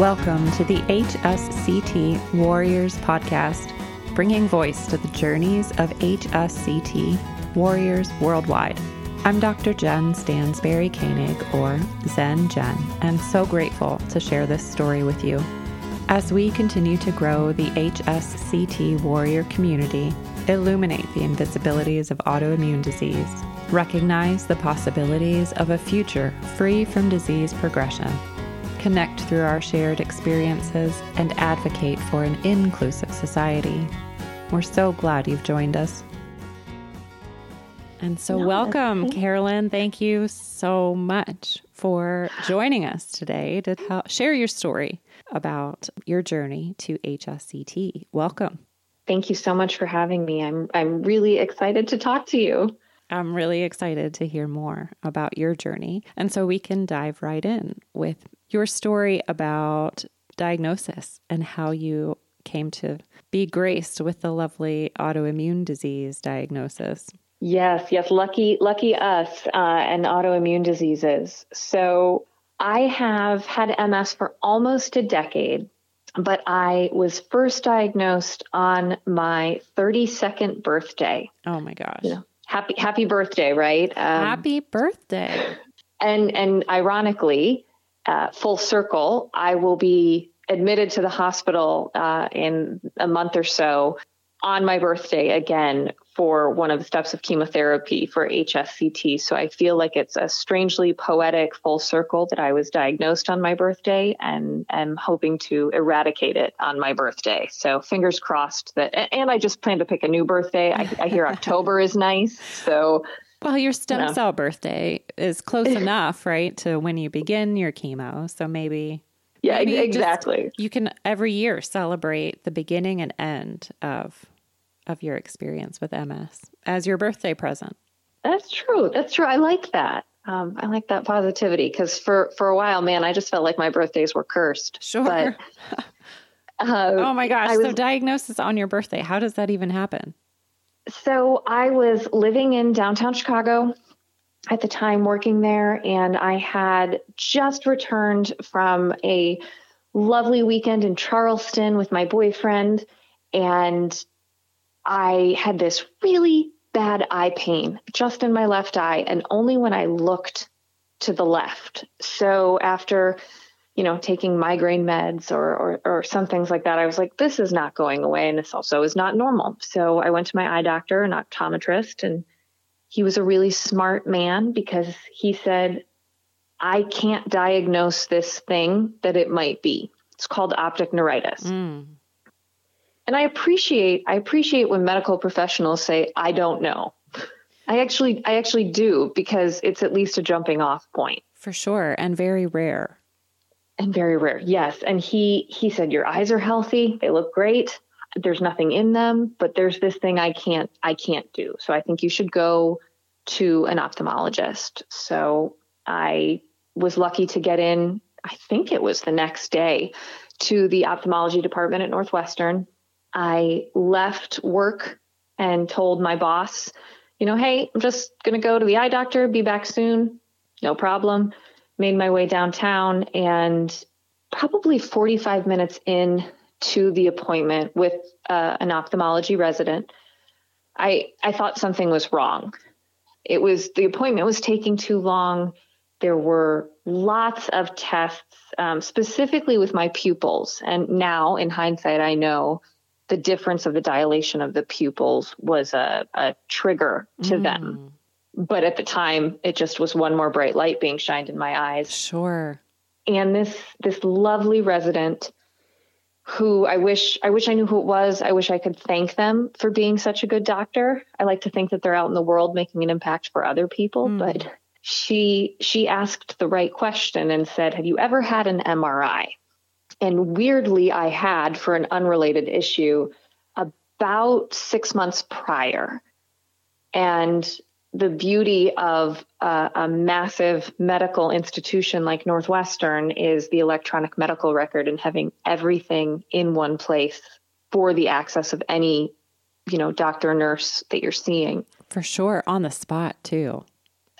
Welcome to the HSCT Warriors podcast, bringing voice to the journeys of HSCT warriors worldwide. I'm Dr. Jen Stansberry Koenig, or Zen Jen, and so grateful to share this story with you. As we continue to grow the HSCT warrior community, illuminate the invisibilities of autoimmune disease, recognize the possibilities of a future free from disease progression, connect through our shared experiences, and advocate for an inclusive society. We're so glad you've joined us. And so, no, welcome, Carolyn. Thank you so much for joining us today to share your story about your journey to HSCT. Welcome. Thank you so much for having me. I'm I'm really excited to talk to you. I'm really excited to hear more about your journey. And so we can dive right in with your story about diagnosis and how you came to be graced with the lovely autoimmune disease diagnosis. Yes, yes, lucky, lucky us uh, and autoimmune diseases. So I have had MS for almost a decade, but I was first diagnosed on my 32nd birthday. Oh my gosh! You know, happy happy birthday, right? Um, happy birthday! And and ironically, uh, full circle, I will be admitted to the hospital uh, in a month or so on my birthday again for one of the steps of chemotherapy for HSCT. So I feel like it's a strangely poetic full circle that I was diagnosed on my birthday and am hoping to eradicate it on my birthday. So fingers crossed that, and I just plan to pick a new birthday. I, I hear October is nice. So well, your stem know. cell birthday is close enough, right, to when you begin your chemo. So maybe yeah, maybe exactly. you can every year celebrate the beginning and end of of your experience with MS as your birthday present. That's true. That's true. I like that. Um, I like that positivity because for for a while, man, I just felt like my birthdays were cursed. Sure. But, uh, oh my gosh! Was, so diagnosis on your birthday. How does that even happen? So I was living in downtown Chicago at the time, working there, and I had just returned from a lovely weekend in Charleston with my boyfriend. And I had this really bad eye pain just in my left eye, and only when I looked to the left. So after you know, taking migraine meds or, or, or some things like that. I was like, this is not going away. And this also is not normal. So I went to my eye doctor, an optometrist, and he was a really smart man because he said, I can't diagnose this thing that it might be. It's called optic neuritis. Mm. And I appreciate I appreciate when medical professionals say I don't know. I actually I actually do because it's at least a jumping off point. For sure and very rare and very rare. Yes. And he he said your eyes are healthy. They look great. There's nothing in them but there's this thing i can't i can't do. So i think you should go to an ophthalmologist. So i was lucky to get in i think it was the next day to the ophthalmology department at northwestern. I left work and told my boss you know hey i'm just going to go to the eye doctor be back soon. No problem made my way downtown and probably 45 minutes in to the appointment with uh, an ophthalmology resident, I I thought something was wrong. It was the appointment was taking too long. There were lots of tests, um, specifically with my pupils. And now, in hindsight, I know the difference of the dilation of the pupils was a, a trigger to mm. them but at the time it just was one more bright light being shined in my eyes sure and this this lovely resident who I wish I wish I knew who it was. I wish I could thank them for being such a good doctor. I like to think that they're out in the world making an impact for other people, mm. but she she asked the right question and said, "Have you ever had an MRI?" And weirdly, I had for an unrelated issue about 6 months prior. And the beauty of a, a, massive medical institution like Northwestern is the electronic medical record and having everything in one place for the access of any, you know, doctor or nurse that you're seeing. For sure, on the spot too.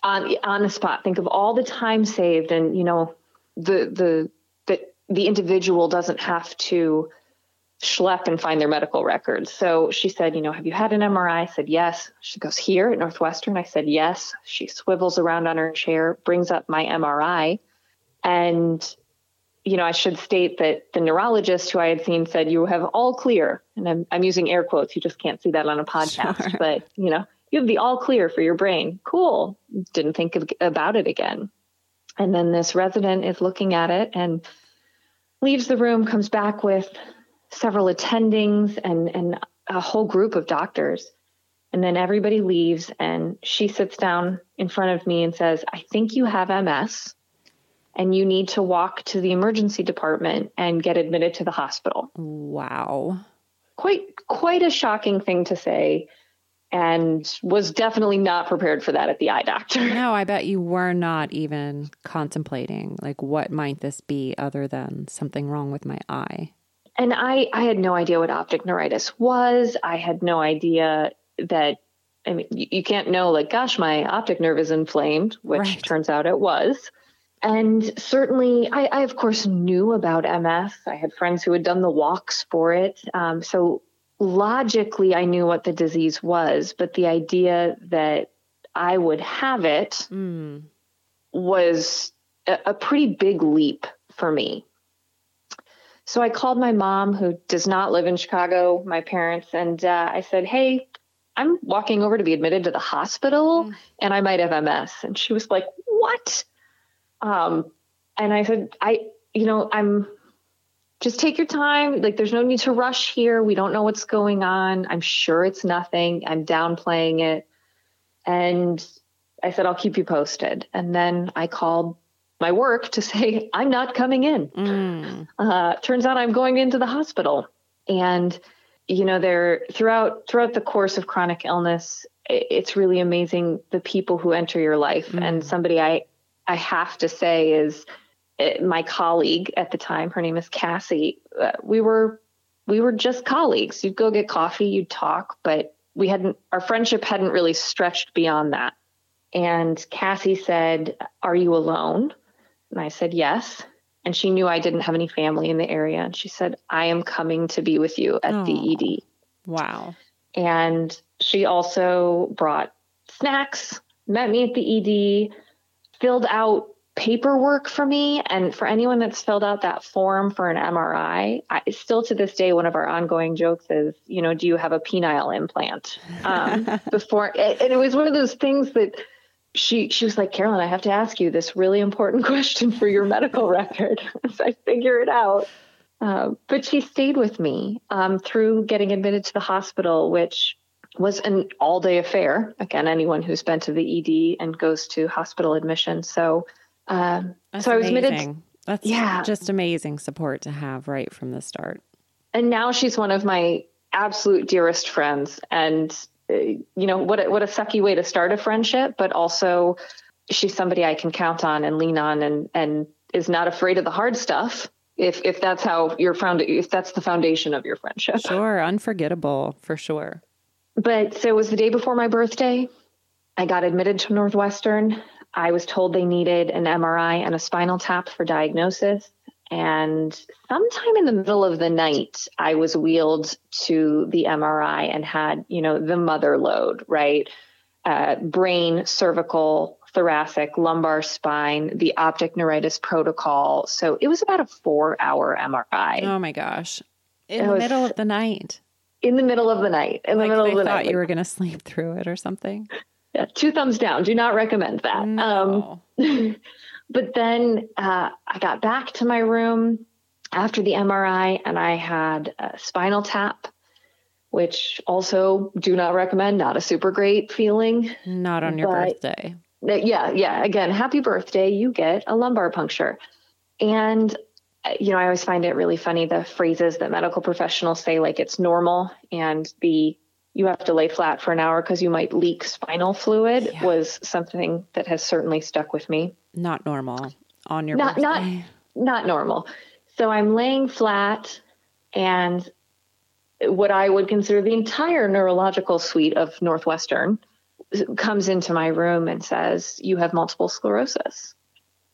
On on the spot. Think of all the time saved, and you know, the the that the individual doesn't have to schlep and find their medical records. So she said, you know, have you had an MRI? I said, yes. She goes, here at Northwestern? I said, yes. She swivels around on her chair, brings up my MRI. And, you know, I should state that the neurologist who I had seen said, you have all clear. And I'm, I'm using air quotes. You just can't see that on a podcast, sure. but, you know, you have the all clear for your brain. Cool. Didn't think of, about it again. And then this resident is looking at it and leaves the room, comes back with several attendings and, and a whole group of doctors. And then everybody leaves, and she sits down in front of me and says, I think you have MS, and you need to walk to the emergency department and get admitted to the hospital. Wow. Quite quite a shocking thing to say and was definitely not prepared for that at the eye doctor. No, I bet you were not even contemplating like what might this be other than something wrong with my eye. And I I had no idea what optic neuritis was. I had no idea that I mean you, you can't know like gosh my optic nerve is inflamed, which right. turns out it was. And certainly, I, I, of course knew about MS. I had friends who had done the walks for it. Um, so logically I knew what the disease was, but the idea that I would have it mm. was a, a pretty big leap for me. So I called my mom, who does not live in Chicago, my parents, and uh, I said, Hey, I'm walking over to be admitted to the hospital mm. and I might have MS. And she was like, What? Um, and I said, I, you know, I'm just take your time. Like, there's no need to rush here. We don't know what's going on. I'm sure it's nothing. I'm downplaying it. And I said, I'll keep you posted. And then I called my work to say, I'm not coming in. Mm. Uh, turns out I'm going into the hospital. And, you know, there throughout throughout the course of chronic illness, it's really amazing the people who enter your life. Mm. And somebody I I have to say is uh, my colleague at the time, her name is Cassie. Uh, we were we were just colleagues. You'd go get coffee, you'd talk, but we hadn't our friendship hadn't really stretched beyond that. And Cassie said, "Are you alone?" And I said, "Yes." And she knew I didn't have any family in the area, and she said, "I am coming to be with you at oh, the ED." Wow. And she also brought snacks, met me at the ED, filled out paperwork for me and for anyone that's filled out that form for an MRI, I, still to this day, one of our ongoing jokes is, you know, do you have a penile implant? Um, before, and it was one of those things that she she was like, Carolyn, I have to ask you this really important question for your medical record as I figure it out. Uh, but she stayed with me um, through getting admitted to the hospital, which was an all day affair. Again, anyone who's been to the ED and goes to hospital admission. So um, so I was amazing. admitted. That's yeah. just amazing support to have right from the start. And now she's one of my absolute dearest friends. And, you know, what a, what a sucky way to start a friendship, but also she's somebody I can count on and lean on and, and is not afraid of the hard stuff. If, if that's how you're found, if that's the foundation of your friendship. Sure. Unforgettable for sure. But so it was the day before my birthday. I got admitted to Northwestern. I was told they needed an MRI and a spinal tap for diagnosis. And sometime in the middle of the night, I was wheeled to the MRI and had, you know, the mother load, right? Uh, brain, cervical, thoracic, lumbar spine, the optic neuritis protocol. So it was about a four hour MRI. Oh my gosh. In it the middle of the night. In the middle of the night. In like the middle of the night. thought you were going to sleep through it or something. Yeah, two thumbs down. Do not recommend that. No. Um, but then uh, I got back to my room after the MRI and I had a spinal tap, which also do not recommend. Not a super great feeling. Not on your birthday. Yeah, yeah. Again, happy birthday. You get a lumbar puncture. And uh, you know, I always find it really funny the phrases that medical professionals say, like it's normal, and the you have to lay flat for an hour because you might leak spinal fluid yeah. was something that has certainly stuck with me. Not normal on your not birthday. not not normal. So I'm laying flat, and what I would consider the entire neurological suite of Northwestern comes into my room and says, "You have multiple sclerosis."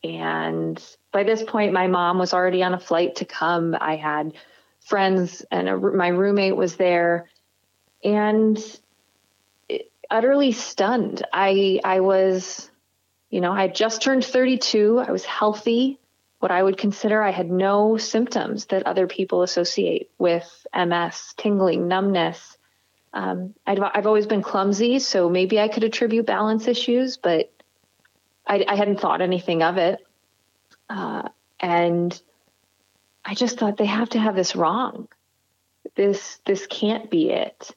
And by this point, my mom was already on a flight to come. I had friends, and a, my roommate was there. And utterly stunned. I I was, you know, I had just turned 32. I was healthy, what I would consider. I had no symptoms that other people associate with MS: tingling, numbness. Um, I've I've always been clumsy, so maybe I could attribute balance issues, but I, I hadn't thought anything of it. Uh, and I just thought they have to have this wrong. This this can't be it.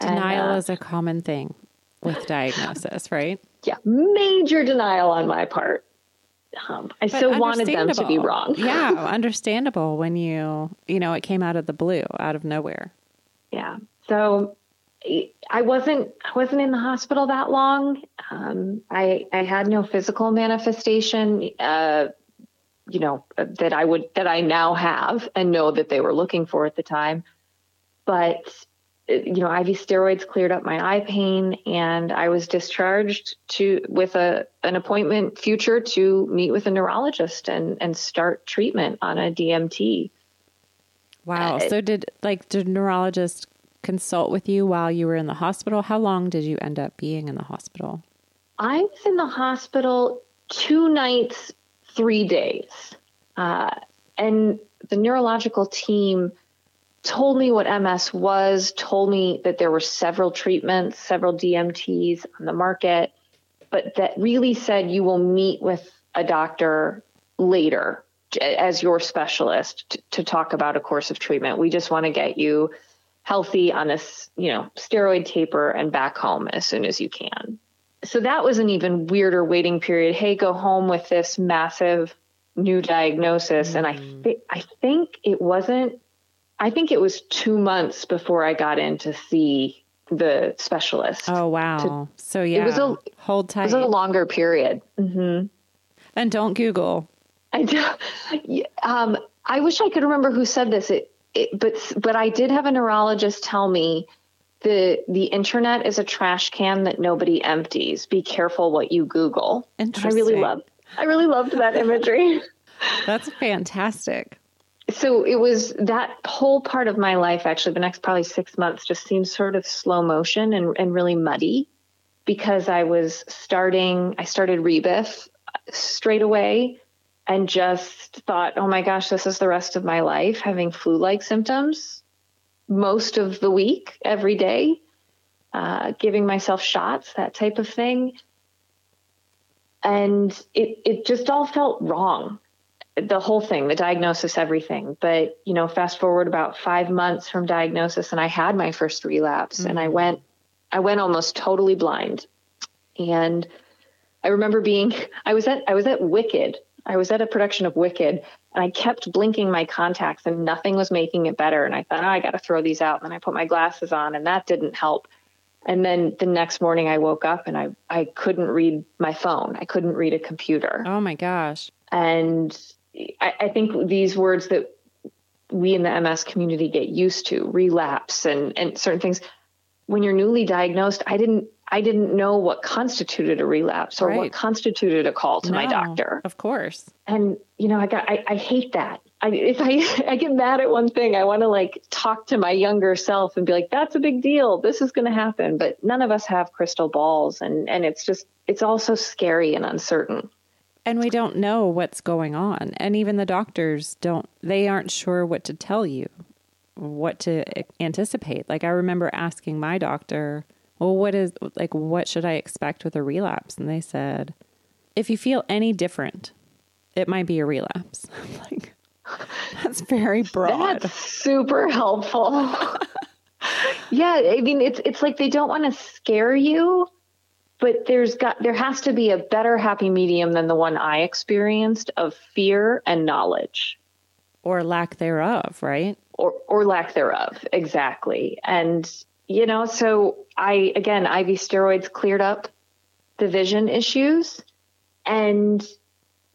Denial and, uh, is a common thing with diagnosis, right? Yeah, major denial on my part. Um, I but still wanted them to be wrong. yeah, understandable when you, you know, it came out of the blue, out of nowhere. Yeah. So I wasn't I wasn't in the hospital that long. Um, I I had no physical manifestation, uh, you know, that I would that I now have and know that they were looking for at the time. But you know, IV steroids cleared up my eye pain, and I was discharged to with a an appointment future to meet with a neurologist and and start treatment on a DMT. Wow! Uh, so did like did neurologist consult with you while you were in the hospital? How long did you end up being in the hospital? I was in the hospital two nights, three days, uh, and the neurological team told me what MS was, told me that there were several treatments, several DMTs on the market, but that really said you will meet with a doctor later as your specialist to, to talk about a course of treatment. We just want to get you healthy on a you know steroid taper and back home as soon as you can. So that was an even weirder waiting period. Hey, go home with this massive new diagnosis, mm-hmm. and I mm. th- I think it wasn't I think it was two months before I got in to see the specialist. Oh wow! To, so yeah, it was a hold tight. It was a longer period. Mm-hmm. And don't Google. I do, um, I wish I could remember who said this. It, it, but but I did have a neurologist tell me the the internet is a trash can that nobody empties. Be careful what you Google. Interesting. I really love. I really loved that imagery. That's fantastic so it was that whole part of my life actually the next probably six months just seemed sort of slow motion and, and really muddy because i was starting i started rebif straight away and just thought oh my gosh this is the rest of my life having flu like symptoms most of the week every day uh, giving myself shots that type of thing. And it, it just all felt wrong the whole thing, the diagnosis, everything. But, you know, fast forward about five months from diagnosis and I had my first relapse mm-hmm. and I mm. went, I went almost totally blind. And I remember being, I was at, I was at Wicked. I was at a production of Wicked and I kept blinking my contacts and nothing was making it better. And I thought, oh, I got to throw these out. And then I put my glasses on and that didn't help. And then the next morning I woke up and I, I couldn't read my phone. I couldn't read a computer. Oh my gosh. And I, I think these words that we in the MS community get used to, relapse and, and certain things. When you're newly diagnosed, I didn't I didn't know what constituted a relapse or right. what constituted a call to no, my doctor. Of course. And you know, I got I, I hate that. I, if I I get mad at one thing, I want to like talk to my younger self and be like, "That's a big deal. This is going to happen." But none of us have crystal balls, and and it's just it's all so scary and uncertain and we don't know what's going on. And even the doctors don't they aren't sure what to tell you what to anticipate. Like i remember asking my doctor well what is like what should i expect with a relapse? And they said if you feel any different it might be a relapse. Like that's very broad. That's super helpful. Yeah i mean it's it's like they don't want to scare you but there's got there has to be a better happy medium than the one I experienced of fear and knowledge or lack thereof, right? Or or lack thereof, exactly. And you know, so I again IV steroids cleared up the vision issues and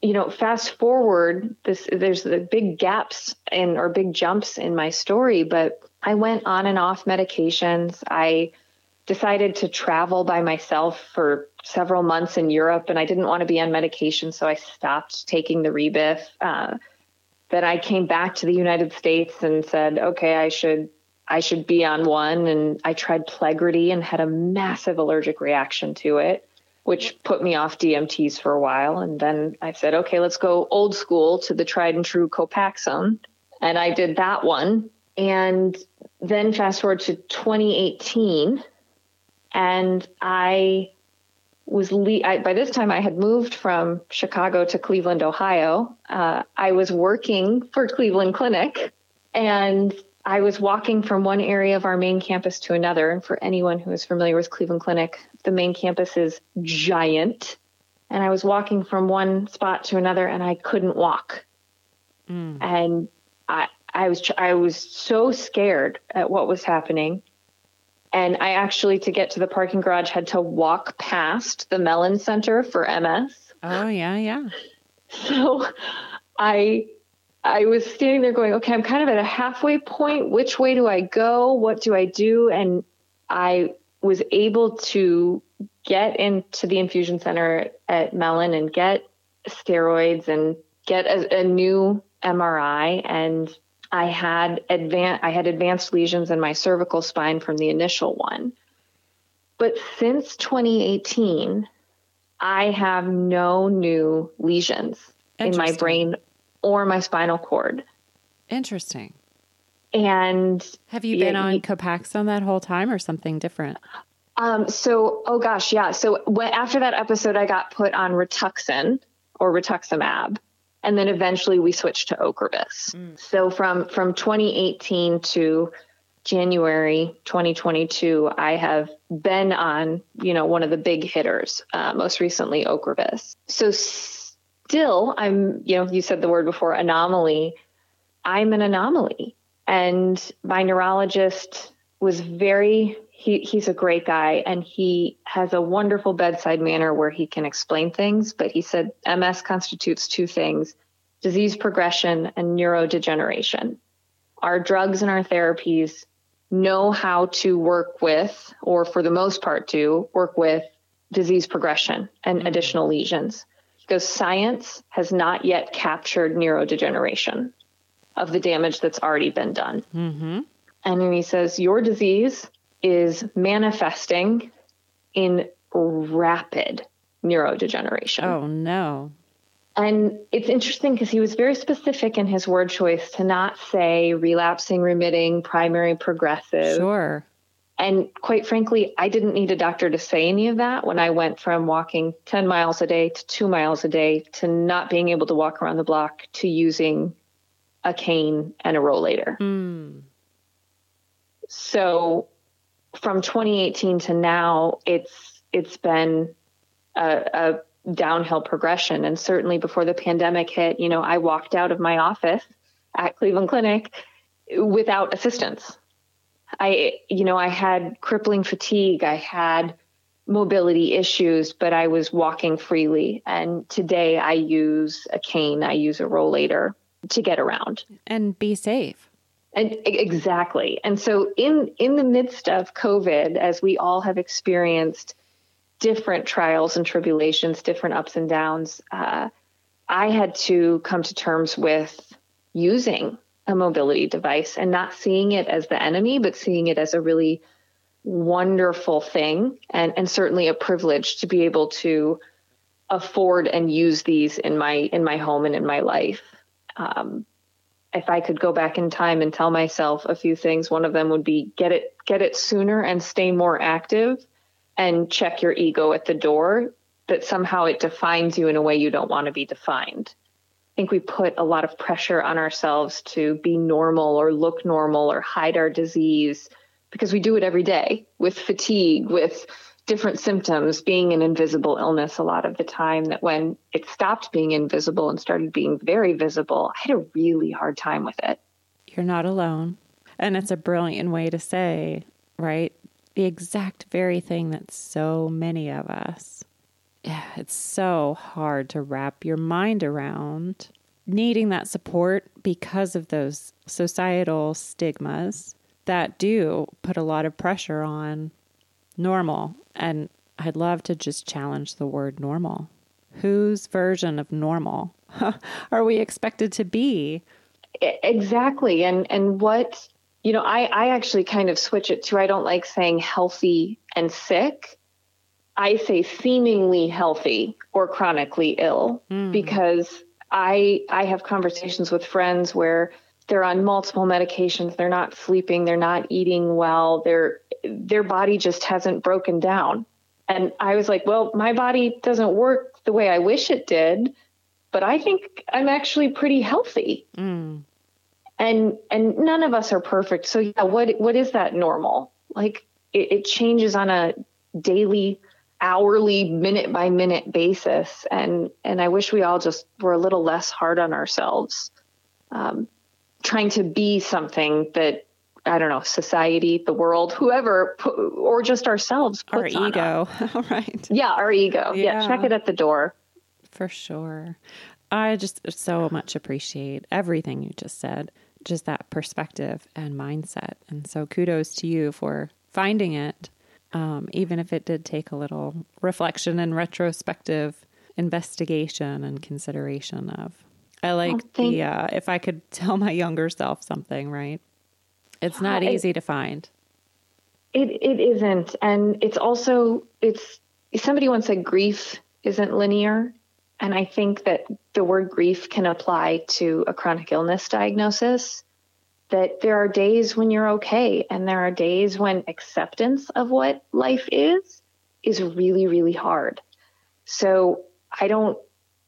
you know, fast forward this there's the big gaps in or big jumps in my story, but I went on and off medications. I decided to travel by myself for several months in Europe and I didn't want to be on medication, so I stopped taking the Rebif. Uh, then I came back to the United States and said, okay, I should I should be on one. And I tried Plegridy and had a massive allergic reaction to it, which put me off DMTs for a while. And then I said, okay, let's go old school to the tried and true Copaxone. And I did that one. And then fast forward to 2018, and I was le- I, by this time I had moved from Chicago to Cleveland, Ohio. Uh, I was working for Cleveland Clinic, and I was walking from one area of our main campus to another. And for anyone who is familiar with Cleveland Clinic, the main campus is giant. And I was walking from one spot to another, and I couldn't walk. Mm. And I, I was I was so scared at what was happening and I actually, to get to the parking garage, had to walk past the Mellen Center for MS. Oh yeah, yeah. So I I was standing there going, okay, I'm kind of at a halfway point. Which way do I go? What do I do? And I was able to get into the infusion center at Mellen and get steroids and get a, a new MRI and I had advan- I had advanced lesions in my cervical spine from the initial one. But since 2018, I have no new lesions in my brain or my spinal cord. Interesting. And have you been it, on Copaxone that whole time or something different? Um, so, oh gosh, yeah. So when, after that episode, I got put on Rituxan or rituximab and then eventually we switched to Ocrevus. Mm. So from from 2018 to January 2022, I have been on you know one of the big hitters, uh, most recently Ocrevus. So still, I'm you know you said the word before anomaly. I'm an anomaly, and my neurologist was very he, he's a great guy and he has a wonderful bedside manner where he can explain things. But he said MS constitutes two things disease progression and neurodegeneration. Our drugs and our therapies know how to work with, or for the most part, to work with disease progression and mm-hmm. additional lesions. Because science has not yet captured neurodegeneration of the damage that's already been done. Mm-hmm. And then he says, Your disease is manifesting in rapid neurodegeneration. Oh, no. And it's interesting because he was very specific in his word choice to not say relapsing, remitting, primary, progressive. Sure. And quite frankly, I didn't need a doctor to say any of that when I went from walking 10 miles a day to two miles a day to not being able to walk around the block to using a cane and a rollator. Mm. So from 2018 to now, it's it's been a, a downhill progression. And certainly before the pandemic hit, you know, I walked out of my office at Cleveland Clinic without assistance. I, you know, I had crippling fatigue. I had mobility issues, but I was walking freely. And today I use a cane, I use a rollator to get around and be safe. And exactly. And so in in the midst of COVID, as we all have experienced different trials and tribulations, different ups and downs, uh, I had to come to terms with using a mobility device and not seeing it as the enemy, but seeing it as a really wonderful thing and, and certainly a privilege to be able to afford and use these in my in my home and in my life. Um, if I could go back in time and tell myself a few things, one of them would be get it get it sooner and stay more active and check your ego at the door that somehow it defines you in a way you don't want to be defined. I think we put a lot of pressure on ourselves to be normal or look normal or hide our disease because we do it every day with fatigue, with different symptoms, being an invisible illness a lot of the time. That when it stopped being invisible and started being very visible, I had a really hard time with it. You're not alone. And it's a brilliant way to say, right? the exact very thing that so many of us, yeah, it's so hard to wrap your mind around needing that support because of those societal stigmas that do put a lot of pressure on normal and I'd love to just challenge the word normal. Whose version of normal are we expected to be? Exactly. And and what you know, I, I actually kind of switch it to I don't like saying healthy and sick. I say seemingly healthy or chronically ill mm. because I I have conversations with friends where they're on multiple medications, they're not sleeping, they're not eating well, their their body just hasn't broken down. And I was like, well, my body doesn't work the way I wish it did, but I think I'm actually pretty healthy. Mm. And and none of us are perfect. So yeah, what what is that normal? Like it, it changes on a daily hourly minute by minute basis and and i wish we all just were a little less hard on ourselves um, trying to be something that i don't know society the world whoever or just ourselves our ego right yeah our ego yeah. yeah check it at the door for sure i just so much appreciate everything you just said just that perspective and mindset and so kudos to you for finding it um, even if it did take a little reflection and retrospective investigation and consideration of. I like oh, the uh, if I could tell my younger self something, right? It's not easy to find. It it isn't, and it's also it's somebody once said grief isn't linear, and I think that the word grief can apply to a chronic illness diagnosis that there are days when you're okay and there are days when acceptance of what life is is really really hard. So i don't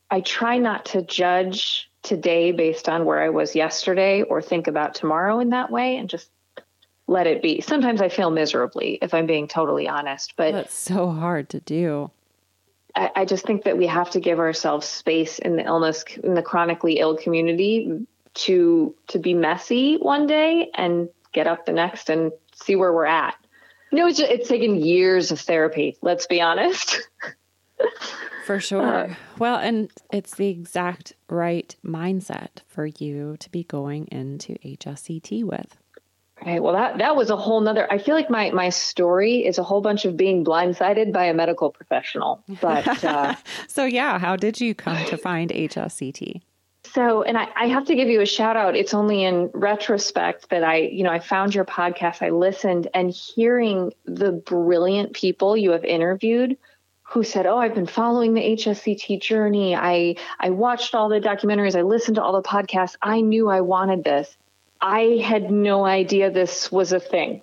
i try not to judge today based on where i was yesterday or think about tomorrow in that way and just let it be sometimes i feel miserably if i'm being totally honest but that's so hard to do I, I just think that we have to give ourselves space in the illness in the chronically ill community to to be messy one day and get up the next and see where we're at. You know, it's, it's taken years of therapy. Let's be honest. for sure. Uh, well, and it's the exact right mindset for you to be going into HSCT with. Right. Well, that that was a whole nother. I feel like my my story is a whole bunch of being blindsided by a medical professional. But uh, so yeah, how did you come to find HSCT? So, and I, I, have to give you a shout out. It's only in retrospect that I, you know, I found your podcast, I listened, and hearing the brilliant people you have interviewed who said, "Oh, I've been following the HSCT journey. I I watched all the documentaries, I listened to all the podcasts. I knew I wanted this. I had no idea this was a thing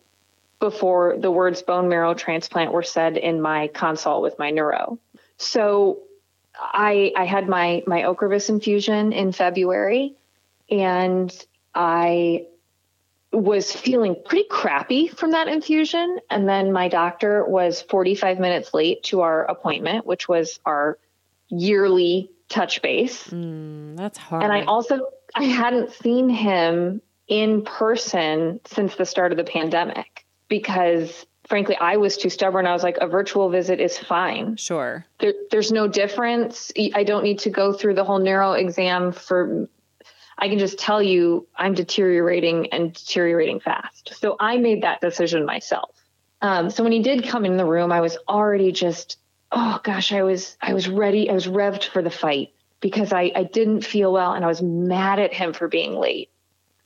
before the words bone marrow transplant were said in my consult with my neuro. So I I had my my Ocrevus infusion in February, and I was feeling pretty crappy from that infusion. And then my doctor was 45 minutes late to our appointment, which was our yearly touch base. Mm, that's hard. And I also I hadn't seen him in person since the start of the pandemic because frankly, I was too stubborn. I was like, a virtual visit is fine. Sure. There, there's no difference. I don't need to go through the whole neuro exam for. I can just tell you I'm deteriorating and deteriorating fast. So I made that decision myself. Um, so when he did come in the room, I was already just, oh gosh, I was I was ready. I was revved for the fight because I, I didn't feel well and I was mad at him for being late.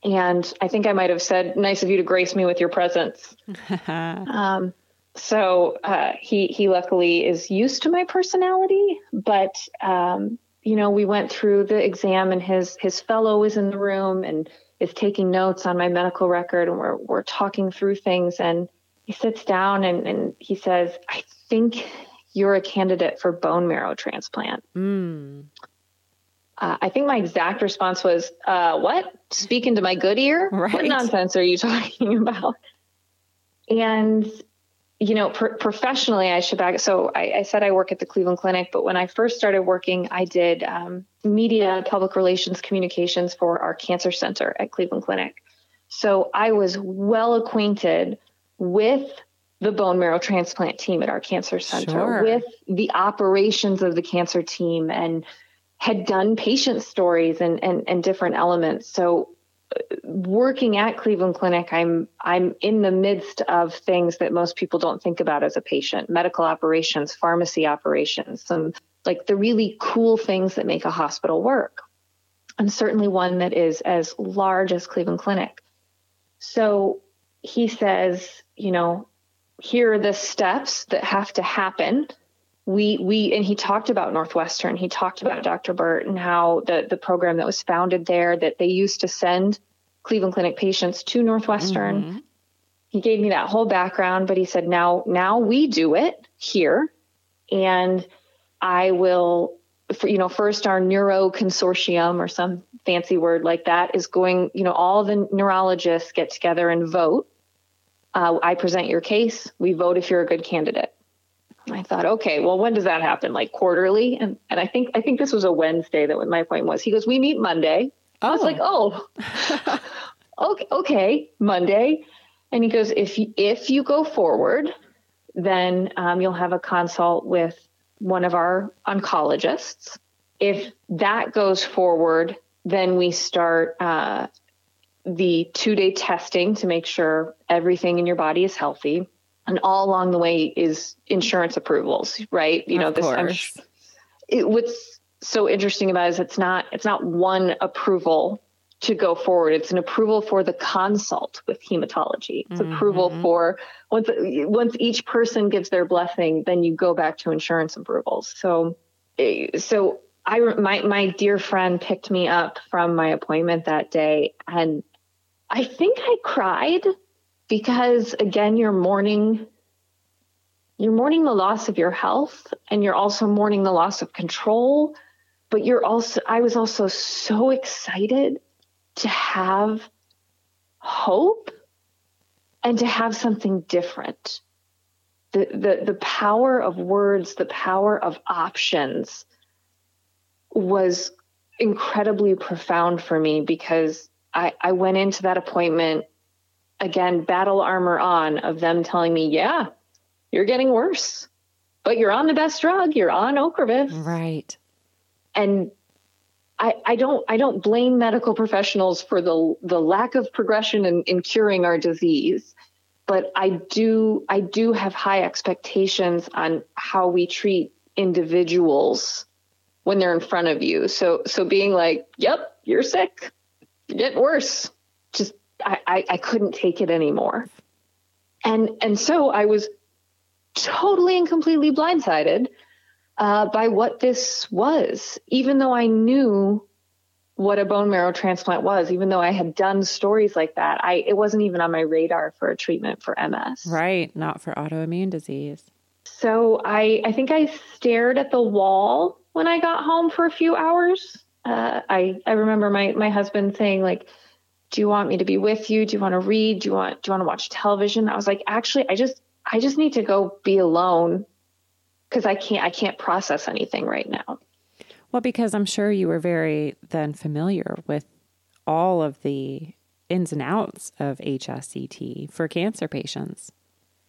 And I think I might have said, "Nice of you to grace me with your presence." um, so uh, he he luckily is used to my personality, but um, you know we went through the exam, and his his fellow is in the room and is taking notes on my medical record, and we're we're talking through things. And he sits down and, and he says, "I think you're a candidate for bone marrow transplant." Mm uh, I think my exact response was, uh, "What? Speak into my good ear? Right. What nonsense are you talking about?" And you know, pro- professionally, I should back. So I, I, said I work at the Cleveland Clinic, but when I first started working, I did um, media, public relations, communications for our cancer center at Cleveland Clinic. So I was well acquainted with the bone marrow transplant team at our cancer center, sure. with the operations of the cancer team, and had done patient stories and, and, and different elements. So working at Cleveland Clinic, I'm I'm in the midst of things that most people don't think about as a patient: medical operations, pharmacy operations, some like the really cool things that make a hospital work, and certainly one that is as large as Cleveland Clinic. So he says, you know, here are the steps that have to happen we we and he talked about Northwestern. He talked about Dr. Burt and how the the program that was founded there that they used to send Cleveland Clinic patients to Northwestern. Mm-hmm. He gave me that whole background, but he said now now we do it here, and I will. For, you know, first our neuro consortium or some fancy word like that is going. You know, all the neurologists get together and vote. Uh, I present your case. We vote if you're a good candidate I thought, okay, well, when does that happen? Like quarterly? And and I think I think this was a Wednesday that my appointment was. He goes, we meet Monday. Oh. I was like, oh, okay, okay, Monday. And he goes, if you, if you go forward, then um, you'll have a consult with one of our oncologists. If that goes forward, then we start uh, the two day testing to make sure everything in your body is healthy and all along the way is insurance approvals, right? You know, of this course. It, what's so interesting about it is it's not it's not one approval to go forward. It's an approval for the consult with hematology. It's mm-hmm. approval for once once each person gives their blessing, then you go back to insurance approvals. So so I my my dear friend picked me up from my appointment that day and I think I cried because again you're mourning you're mourning the loss of your health and you're also mourning the loss of control. But you're also i was also so excited to have hope and to have something different. The the, the power of words the power of options was incredibly profound for me because I, I went into that appointment again, battle armor on of them telling me, yeah, you're getting worse, but you're on the best drug. You're on Ocrevus. Right. And I, I don't I don't blame medical professionals for the the lack of progression in, in curing our disease, but I do I do have high expectations on how we treat individuals when they're in front of you. So so being like, yep, you're sick, you're getting worse. Just I, I, I couldn't take it anymore. And and so I was totally and completely blindsided uh, by what this was, even though I knew what a bone marrow transplant was, even though I had done stories like that. I it wasn't even on my radar for a treatment for MS. Right, not for autoimmune disease. So I I think I stared at the wall when I got home for a few hours. Uh, I I remember my my husband saying like do you want me to be with you? Do you want to read? Do you want do you want to watch television? I was like, actually, I just I just need to go be alone because I can't I can't process anything right now. Well, because I'm sure you were very then familiar with all of the ins and outs of HSCT for cancer patients.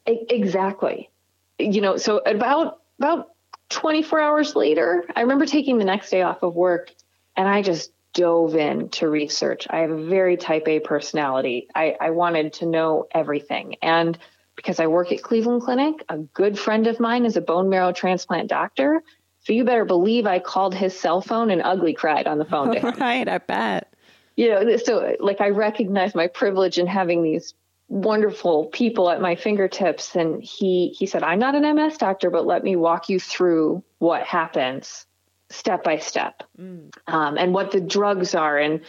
Exactly. You know, so about about 24 hours later, I remember taking the next day off of work and I just dove in to research. I have a very type A personality. I, I wanted to know everything. And because I work at Cleveland Clinic, a good friend of mine is a bone marrow transplant doctor. So you better believe I called his cell phone and ugly cried on the phone to him. right, I bet. You know, so like I recognize my privilege in having these wonderful people at my fingertips. And he he said, I'm not an MS doctor, but let me walk you through what happens step by step. Mm. um, and what the drugs are and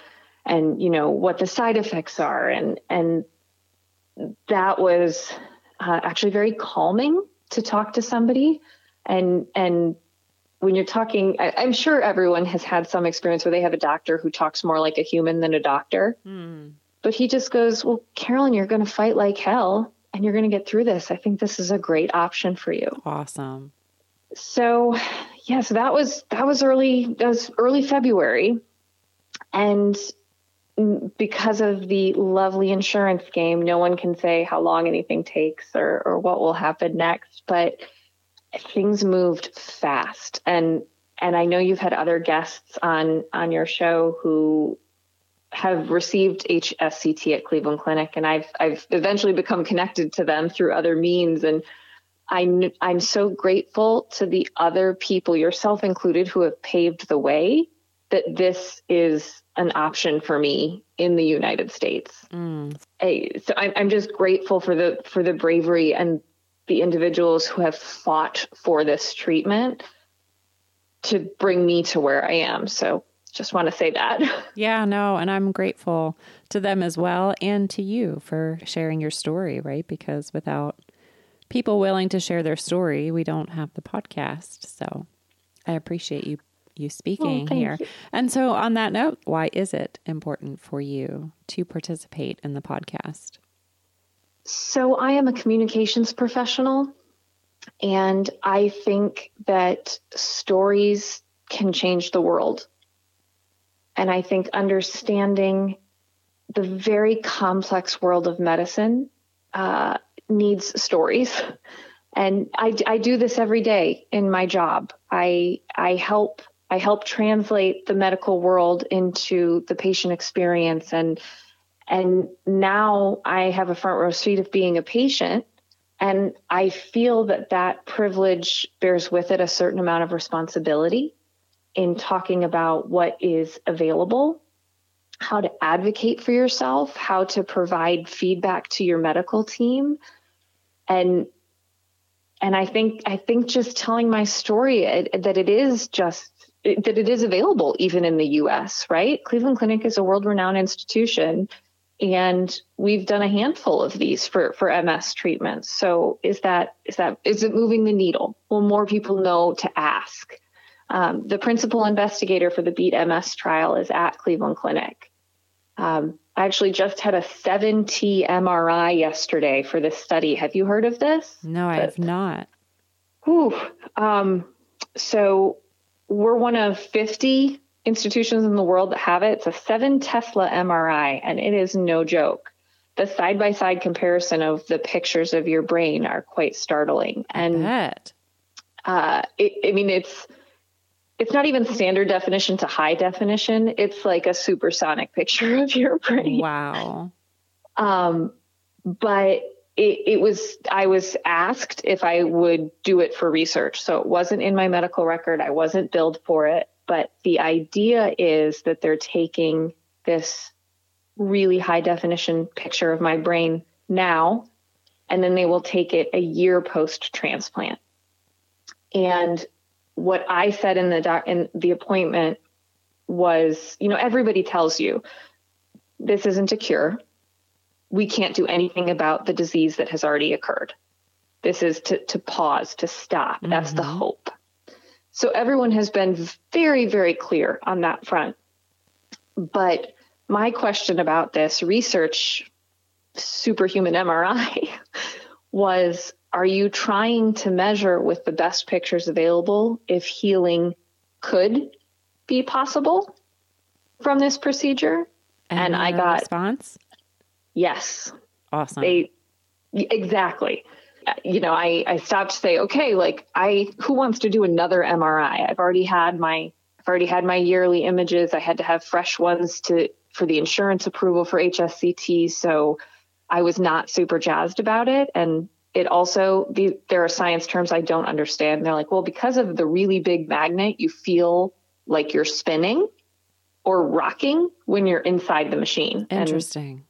and you know what the side effects are. And and that was uh, actually very calming to talk to somebody. And and when you're talking I, am sure everyone has had some experience where they have a doctor who talks more like a human than a doctor. Mm. but he just goes well carolyn you're going to fight like hell and you're going to get through this. I think this is a great option for you. Awesome. So yeah, so that was that was early that was early February, and because of the lovely insurance game, no one can say how long anything takes or or what will happen next. But things moved fast, and and I know you've had other guests on on your show who have received HSCT at Cleveland Clinic, and I've I've eventually become connected to them through other means, and I'm I'm so grateful to the other people, yourself included, who have paved the way that this is an option for me in the United States. Mm. I, so I'm, I'm just grateful for the for the bravery and the individuals who have fought for this treatment to bring me to where I am. So just want to say that. Yeah, no, and I'm grateful to them as well and to you for sharing your story, right? Because without people willing to share their story, we don't have the podcast. So I appreciate you you speaking here. You. And so on that note, why is it important for you to participate in the podcast? So I am a communications professional and I think that stories can change the world. And I think understanding the very complex world of medicine uh, needs stories. And I, I do this every day in my job. I, I help I help translate the medical world into the patient experience and and now I have a front row seat of being a patient and I feel that that privilege bears with it a certain amount of responsibility in talking about what is available, how to advocate for yourself, how to provide feedback to your medical team. And and I think I think just telling my story it, that it is just that it is available even in the US, right? Cleveland Clinic is a world renowned institution and we've done a handful of these for for MS treatments. So is that is that is it moving the needle? Will more people know to ask? Um, the principal investigator for the Beat MS trial is at Cleveland Clinic. Um, I actually just had a 7T MRI yesterday for this study. Have you heard of this? No, I have not. Whew. Um, so we're one of 50 institutions in the world that have it. It's a seven Tesla MRI, and it is no joke. The side by side comparison of the pictures of your brain are quite startling. And uh, it, I mean, it's it's not even standard definition to high definition. It's like a supersonic picture of your brain. Wow. Um, but it, it, was I was asked if I would do it for research. So it wasn't in my medical record. I wasn't billed for it. But the idea is that they're taking this really high definition picture of my brain now, and then they will take it a year post transplant. And what I said in the doc, in the appointment was, you know, everybody tells you this isn't a cure. We can't do anything about the disease that has already occurred. This is to, to pause, to stop. That's mm-hmm. the hope. So everyone has been very, very clear on that front. But my question about this research superhuman MRI was are you trying to measure with the best pictures available if healing could be possible from this procedure? And, and I got response. Yes. Awesome. They exactly you know, I, I stopped to say, okay, like I, who wants to do another MRI? I've already had my, I've already had my yearly images. I had to have fresh ones to, for the insurance approval for HSCT. So I was not super jazzed about it. And it also, the, there are science terms I don't understand. They're like, well, because of the really big magnet, you feel like you're spinning or rocking when you're inside the machine. Interesting. And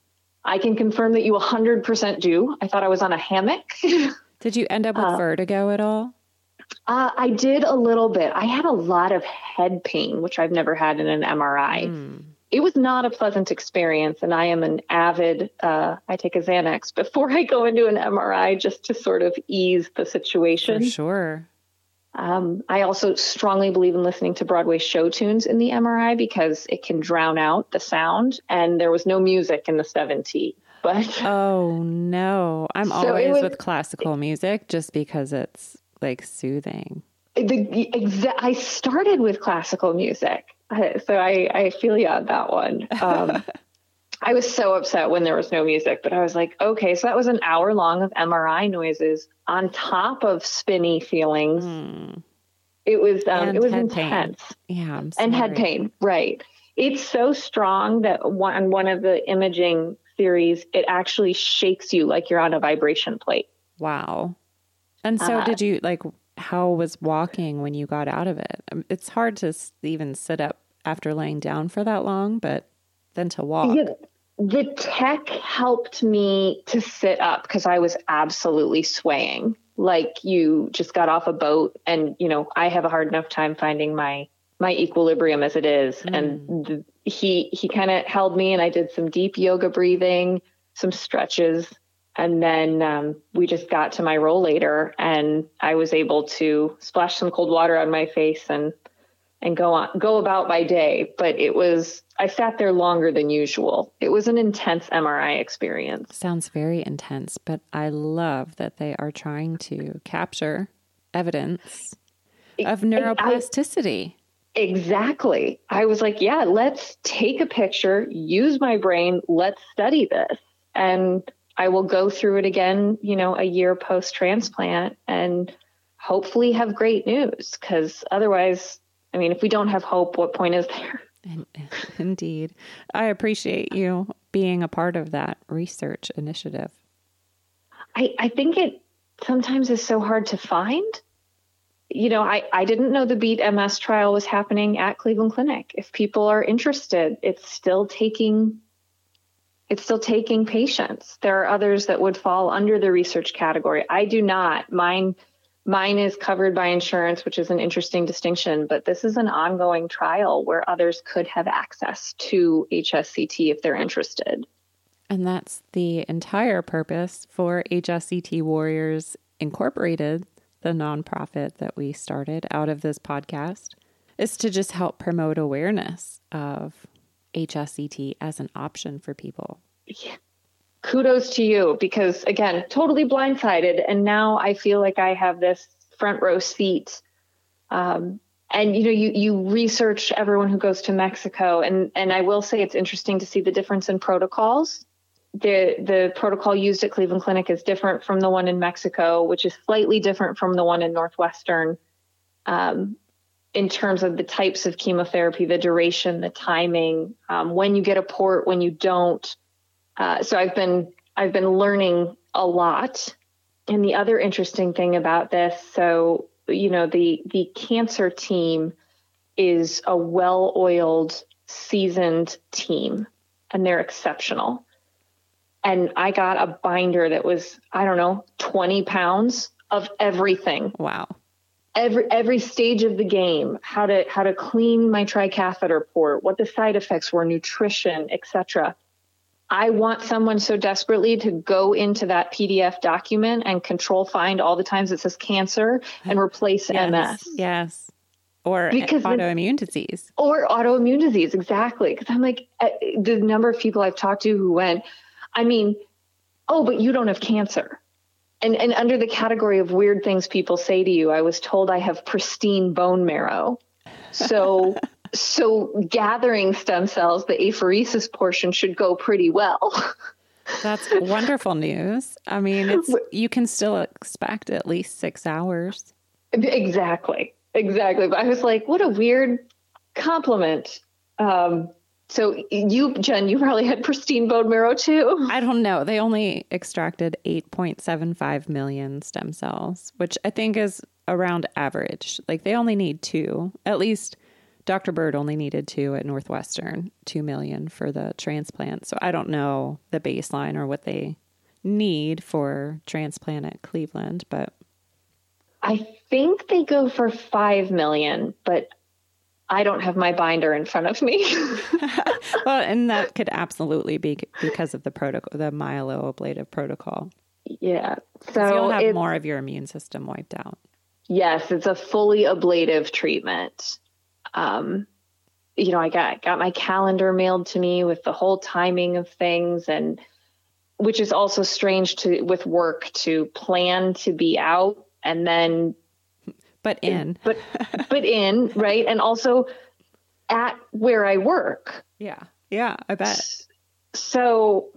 I can confirm that you 100% do. I thought I was on a hammock. did you end up with uh, vertigo at all? Uh, I did a little bit. I had a lot of head pain, which I've never had in an MRI. Mm. It was not a pleasant experience, and I am an avid. Uh, I take a Xanax before I go into an MRI just to sort of ease the situation. For sure. Um, I also strongly believe in listening to Broadway show tunes in the MRI because it can drown out the sound, and there was no music in the 7T. But oh no, I'm so always was, with classical music just because it's like soothing. The, exa- I started with classical music, so I, I feel you on that one. Um, I was so upset when there was no music, but I was like, okay, so that was an hour long of MRI noises on top of spinny feelings. Mm. It was um, it was intense. Pain. Yeah, and head pain, right? it's so strong that one, on one of the imaging theories, it actually shakes you like you're on a vibration plate. Wow. And so, uh, did you like how was walking when you got out of it? Um, it's hard to even sit up after laying down for that long, but then to walk. Yeah, the tech helped me to sit up because I was absolutely swaying like you just got off a boat and you know I have a hard enough time finding my my equilibrium as it is mm. and the, he he kind of held me and I did some deep yoga breathing some stretches and then um, we just got to my rollator, and I was able to splash some cold water on my face and and go on go about my day. But it was i sat there longer than usual. It was an intense mri experience. Sounds very intense but i love that they are trying to capture evidence of neuroplasticity I, exactly. I was like yeah let's take a picture use my brain let's study this. And i will go through it again you know a year post transplant and hopefully have great news because otherwise I mean, if we don't have hope, what point is there? Indeed. I appreciate you being a part of that research initiative. I, I think it sometimes is so hard to find. You know, I, I didn't know the Beat MS trial was happening at Cleveland Clinic. If people are interested, it's still taking it's still taking patients. There are others that would fall under the research category. I do not. Mine Mine is covered by insurance, which is an interesting distinction, but this is an ongoing trial where others could have access to HSCT if they're interested. And that's the entire purpose for HSCT Warriors Incorporated, the nonprofit that we started out of this podcast, is to just help promote awareness of HSCT as an option for people. Yeah kudos to you because again, totally blindsided. And now I feel like I have this front row seat. Um, and you know, you you research everyone who goes to Mexico, and and I will say it's interesting to see the difference in protocols. The the protocol used at Cleveland Clinic is different from the one in Mexico, which is slightly different from the one in Northwestern. Um, in terms of the types of chemotherapy, the duration, the timing, um, when you get a port, when you don't, uh, so I've been I've been learning a lot. And the other interesting thing about this, so you know, the the cancer team is a well-oiled, seasoned team, and they're exceptional. And I got a binder that was I don't know 20 pounds of everything. Wow every every stage of the game how to how to clean my tricatheter port what the side effects were nutrition etc I want someone so desperately to go into that PDF document and control find all the times it says cancer and replace yes, MS. Yes. Or because autoimmune disease. Or autoimmune disease, exactly. Because I'm like, uh, the number of people I've talked to who went, I mean, oh, but you don't have cancer. And, and under the category of weird things people say to you, I was told I have pristine bone marrow. So so gathering stem cells, the apheresis portion should go pretty well. That's wonderful news. I mean, it's you can still expect at least six hours. Exactly, exactly. But I was like, what a weird compliment. Um, so you, Jen, you probably had pristine bone marrow too. I don't know. They only extracted 8.75 million stem cells, which I think is around average. Like they only need two, at least Dr. Burt only needed two at Northwestern, two million for the transplant. So I don't know the baseline or what they need for transplant at Cleveland, but I think they go for five million, but I don't have my binder in front of me. well, and that could absolutely be because of the protocol, the myeloablative protocol. Yeah. So you'll have more of your immune system wiped out. Yes, it's a fully ablative treatment um, you know, I got got my calendar mailed to me with the whole timing of things and which is also strange to with work to plan to be out and then but in but but in right and also at where I work. Yeah. Yeah, I bet. So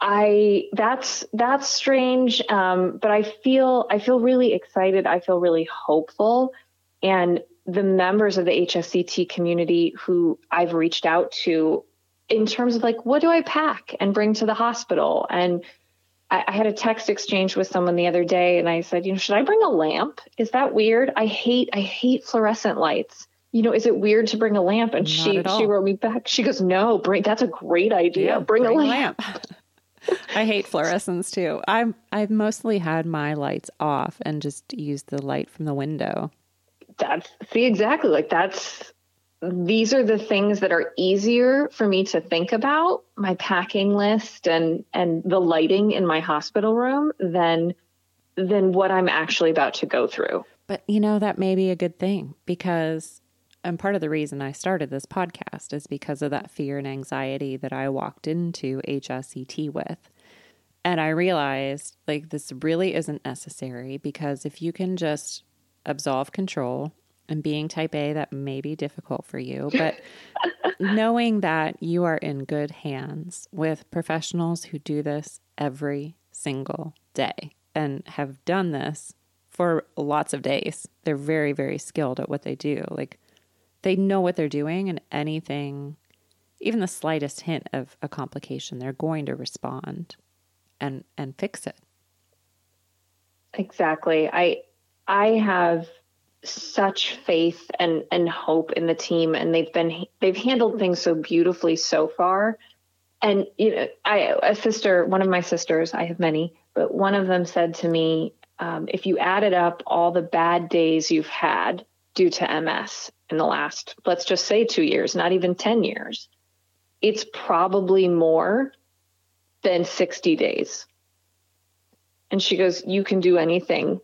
I that's that's strange um, but I feel I feel really excited. I feel really hopeful and the members of the HSCT community who I've reached out to in terms of like, what do I pack and bring to the hospital? And I, I, had a text exchange with someone the other day and I said, you know, should I bring a lamp? Is that weird? I hate, I hate fluorescent lights. You know, is it weird to bring a lamp? And Not she she wrote me back. She goes, no, bring that's a great idea. Yeah, bring, bring, a lamp. Lamp. I hate fluorescents too. I'm I've mostly had my lights off and just used the light from the window. That's see exactly like that's these are the things that are easier for me to think about my packing list and and the lighting in my hospital room than than what I'm actually about to go through. But you know that may be a good thing because and part of the reason I started this podcast is because of that fear and anxiety that I walked into HSCT with. And I realized like this really isn't necessary because if you can just absolve control and being type A, that may be difficult for you. But knowing that you are in good hands with professionals who do this every single day and have done this for lots of days, they're very, very skilled at what they do. Like they know what they're doing, and anything, even the slightest hint of a complication, they're going to respond and and fix it. Exactly. I I have such faith and and hope in the team and they've been they've handled things so beautifully so far. And you know i a sister one of my sisters i have many but one of them said to me um, if you added up all the bad days you've had due to ms in the last let's just say two years not even 10 years it's probably more than 60 days. And she goes you can do anything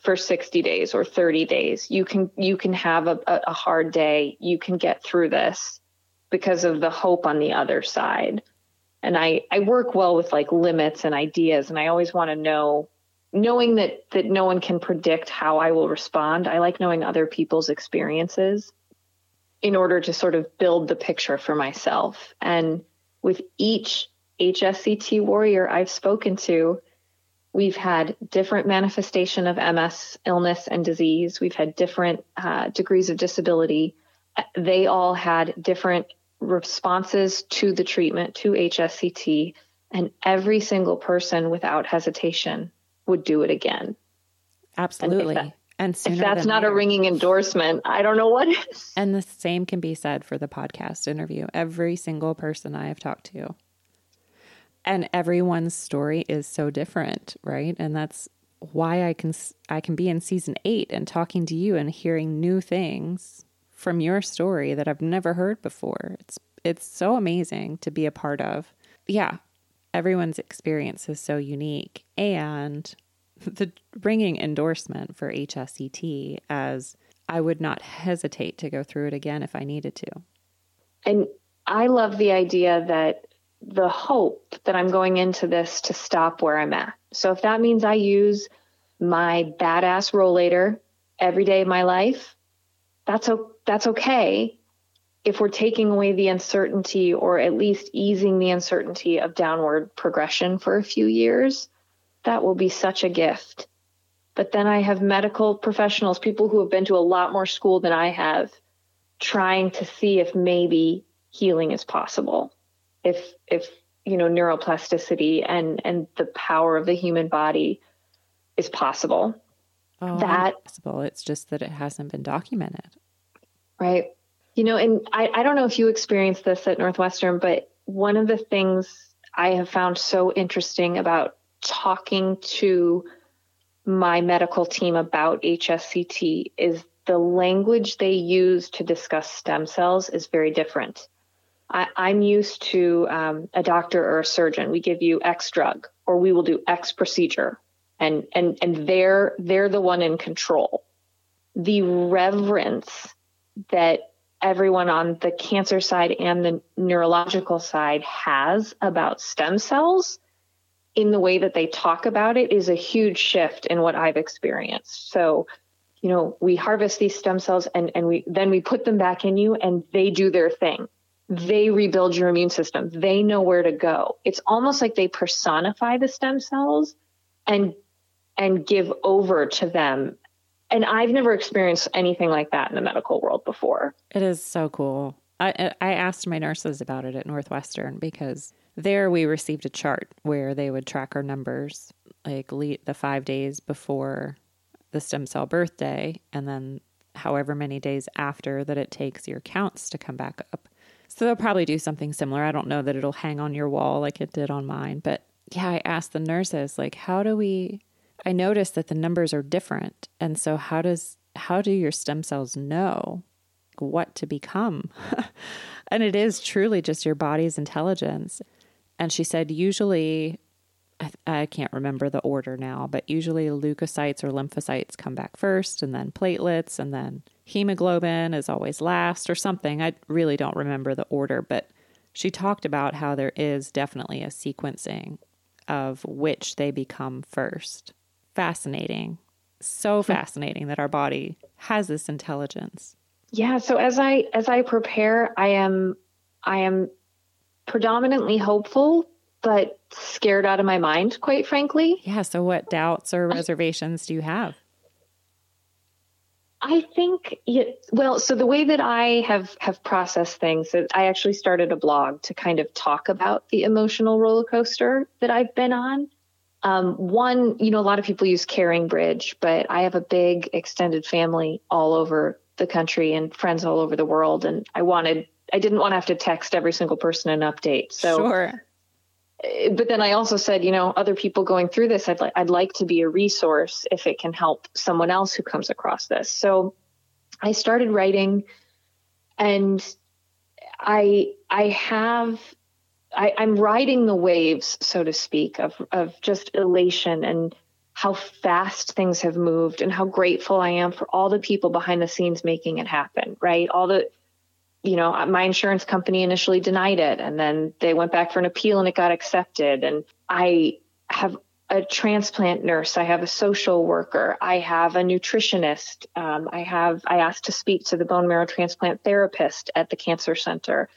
for 60 days or 30 days. You can you can have a, a hard day. You can get through this because of the hope on the other side. And i i work well with like limits and ideas and i always want to know knowing that that no one can predict how i will respond i like knowing other people's experiences in order to sort of build the picture for myself. And with each hsct warrior i've spoken to We've had different manifestation of MS illness and disease. We've had different uh, degrees of disability. They all had different responses to the treatment, to HSCT, and every single person without hesitation would do it again. Absolutely. And, and if that's not later. a ringing endorsement, I don't know what is. And the same can be said for the podcast interview. Every single person I have talked to and everyone's story is so different, right? And that's why I can I can be in season 8 and talking to you and hearing new things from your story that I've never heard before. It's it's so amazing to be a part of. Yeah, everyone's experience is so unique and the ringing endorsement for HSCT as I would not hesitate to go through it again if I needed to. And I love the idea that the hope that I'm going into this to stop where I'm at. So if that means I use my badass rollator every day of my life, that's o- that's okay. If we're taking away the uncertainty or at least easing the uncertainty of downward progression for a few years, that will be such a gift. But then I have medical professionals, people who have been to a lot more school than I have, trying to see if maybe healing is possible if if you know neuroplasticity and and the power of the human body is possible. Oh, that possible. It's just that it hasn't been documented. Right. You know, and I, I don't know if you experienced this at Northwestern, but one of the things I have found so interesting about talking to my medical team about HSCT is the language they use to discuss stem cells is very different. I, am used to um, a doctor or a surgeon. We give you X drug, or we will do X procedure, and and and they're they're the one in control. The reverence that everyone on the cancer side and the neurological side has about stem cells in the way that they talk about it is a huge shift in what I've experienced. So, you know, we harvest these stem cells and, and we then we put them back in you and they do their thing they rebuild your immune system. They know where to go. It's almost like they personify the stem cells and and give over to them and I've never experienced anything like that in the medical world before. It is so cool. I I asked my nurses about it at Northwestern because there we received a chart where they would track our numbers like the 5 days before the stem cell birthday and then however many days after that it takes your counts to come back up. So they'll probably do something similar. I don't know that it'll hang on your wall like it did on mine, but yeah, I asked the nurses like how do we I noticed that the numbers are different. And so how does how do your stem cells know what to become? and it is truly just your body's intelligence. And she said usually I, I can't remember the order now, but usually leukocytes or lymphocytes come back first and then platelets and then hemoglobin is always last or something. I really don't remember the order, but she talked about how there is definitely a sequencing of which they become first fascinating. So hmm. fascinating that our body has this intelligence. Yeah, so as I as I prepare, I am I am predominantly hopeful but scared out of my mind, quite frankly. Yeah, so what doubts or reservations do you have? I think well, so the way that I have have processed things, is I actually started a blog to kind of talk about the emotional roller coaster that I've been on. Um, one, you know, a lot of people use Caring Bridge, but I have a big extended family all over the country and friends all over the world. And I wanted, I didn't want to have to text every single person an update. So, sure. Eh, but then I also said, you know, other people going through this, I'd like, I'd like to be a resource if it can help someone else who comes across this. So I started writing and I, I have I, I'm riding the waves, so to speak, of of just elation and how fast things have moved and how grateful I am for all the people behind the scenes making it happen, right? All the you know, my insurance company initially denied it and then they went back for an appeal and it got accepted. And I have a transplant nurse, I have a social worker, I have a nutritionist, um, I have I asked to speak to the bone marrow transplant therapist at the cancer center.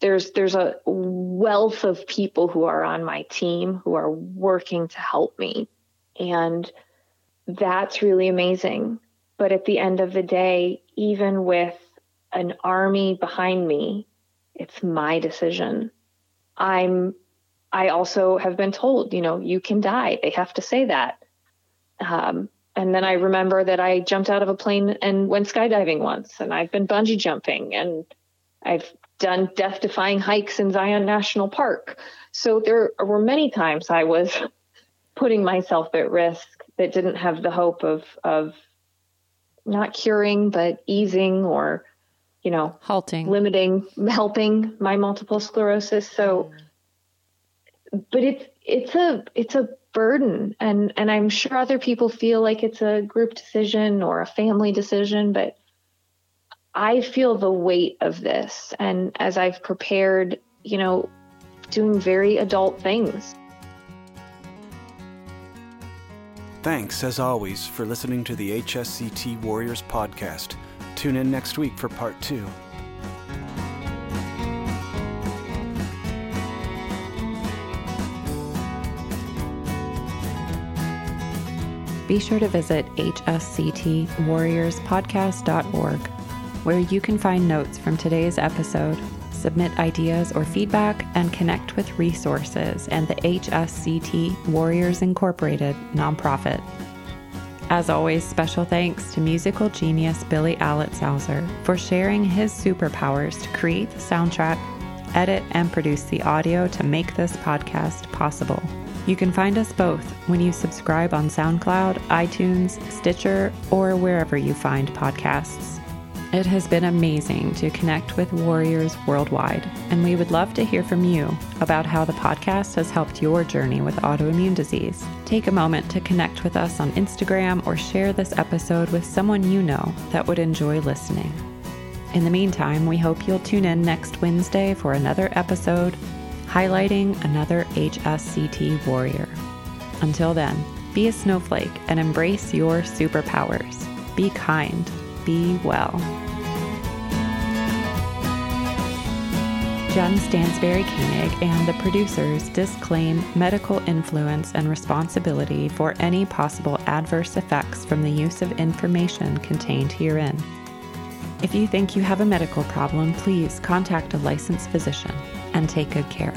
There's there's a wealth of people who are on my team who are working to help me. And that's really amazing. But at the end of the day even with an army behind me it's my decision. I'm i also have been told you know you can die. They have to say that. Um, and then i remember that i jumped out of a plane and went skydiving once and i've been bungee jumping and I've done death defying hikes in Zion National Park. So there were many times I was putting myself at risk that didn't have the hope of, of not curing, but easing or, you know, halting, limiting, helping my multiple sclerosis. So, but it's, it's a, it's a burden and, and I'm sure other people feel like it's a group decision or a family decision, but I feel the weight of this. And as I've prepared, you know, doing very adult things. Thanks, as always, for listening to the HSCT Warriors podcast. Tune in next week for part two. Be sure to visit hsctwarriorspodcast.org where you can find notes from today's episode, submit ideas or feedback, and connect with resources and the HSCT Warriors Incorporated nonprofit. As always, special thanks to musical genius Billy Alitzhauser for sharing his superpowers to create the soundtrack, edit, and produce the audio to make this podcast possible. You can find us both when you subscribe on SoundCloud, iTunes, Stitcher, or wherever you find podcasts. It has been amazing to connect with warriors worldwide, and we would love to hear from you about how the podcast has helped your journey with autoimmune disease. Take a moment to connect with us on Instagram or share this episode with someone you know that would enjoy listening. In the meantime, we hope you'll tune in next Wednesday for another episode highlighting another HSCT warrior. Until then, be a snowflake and embrace your superpowers. Be kind be well. Jen Stansberry Koenig and the producers disclaim medical influence and responsibility for any possible adverse effects from the use of information contained herein. If you think you have a medical problem, please contact a licensed physician and take good care.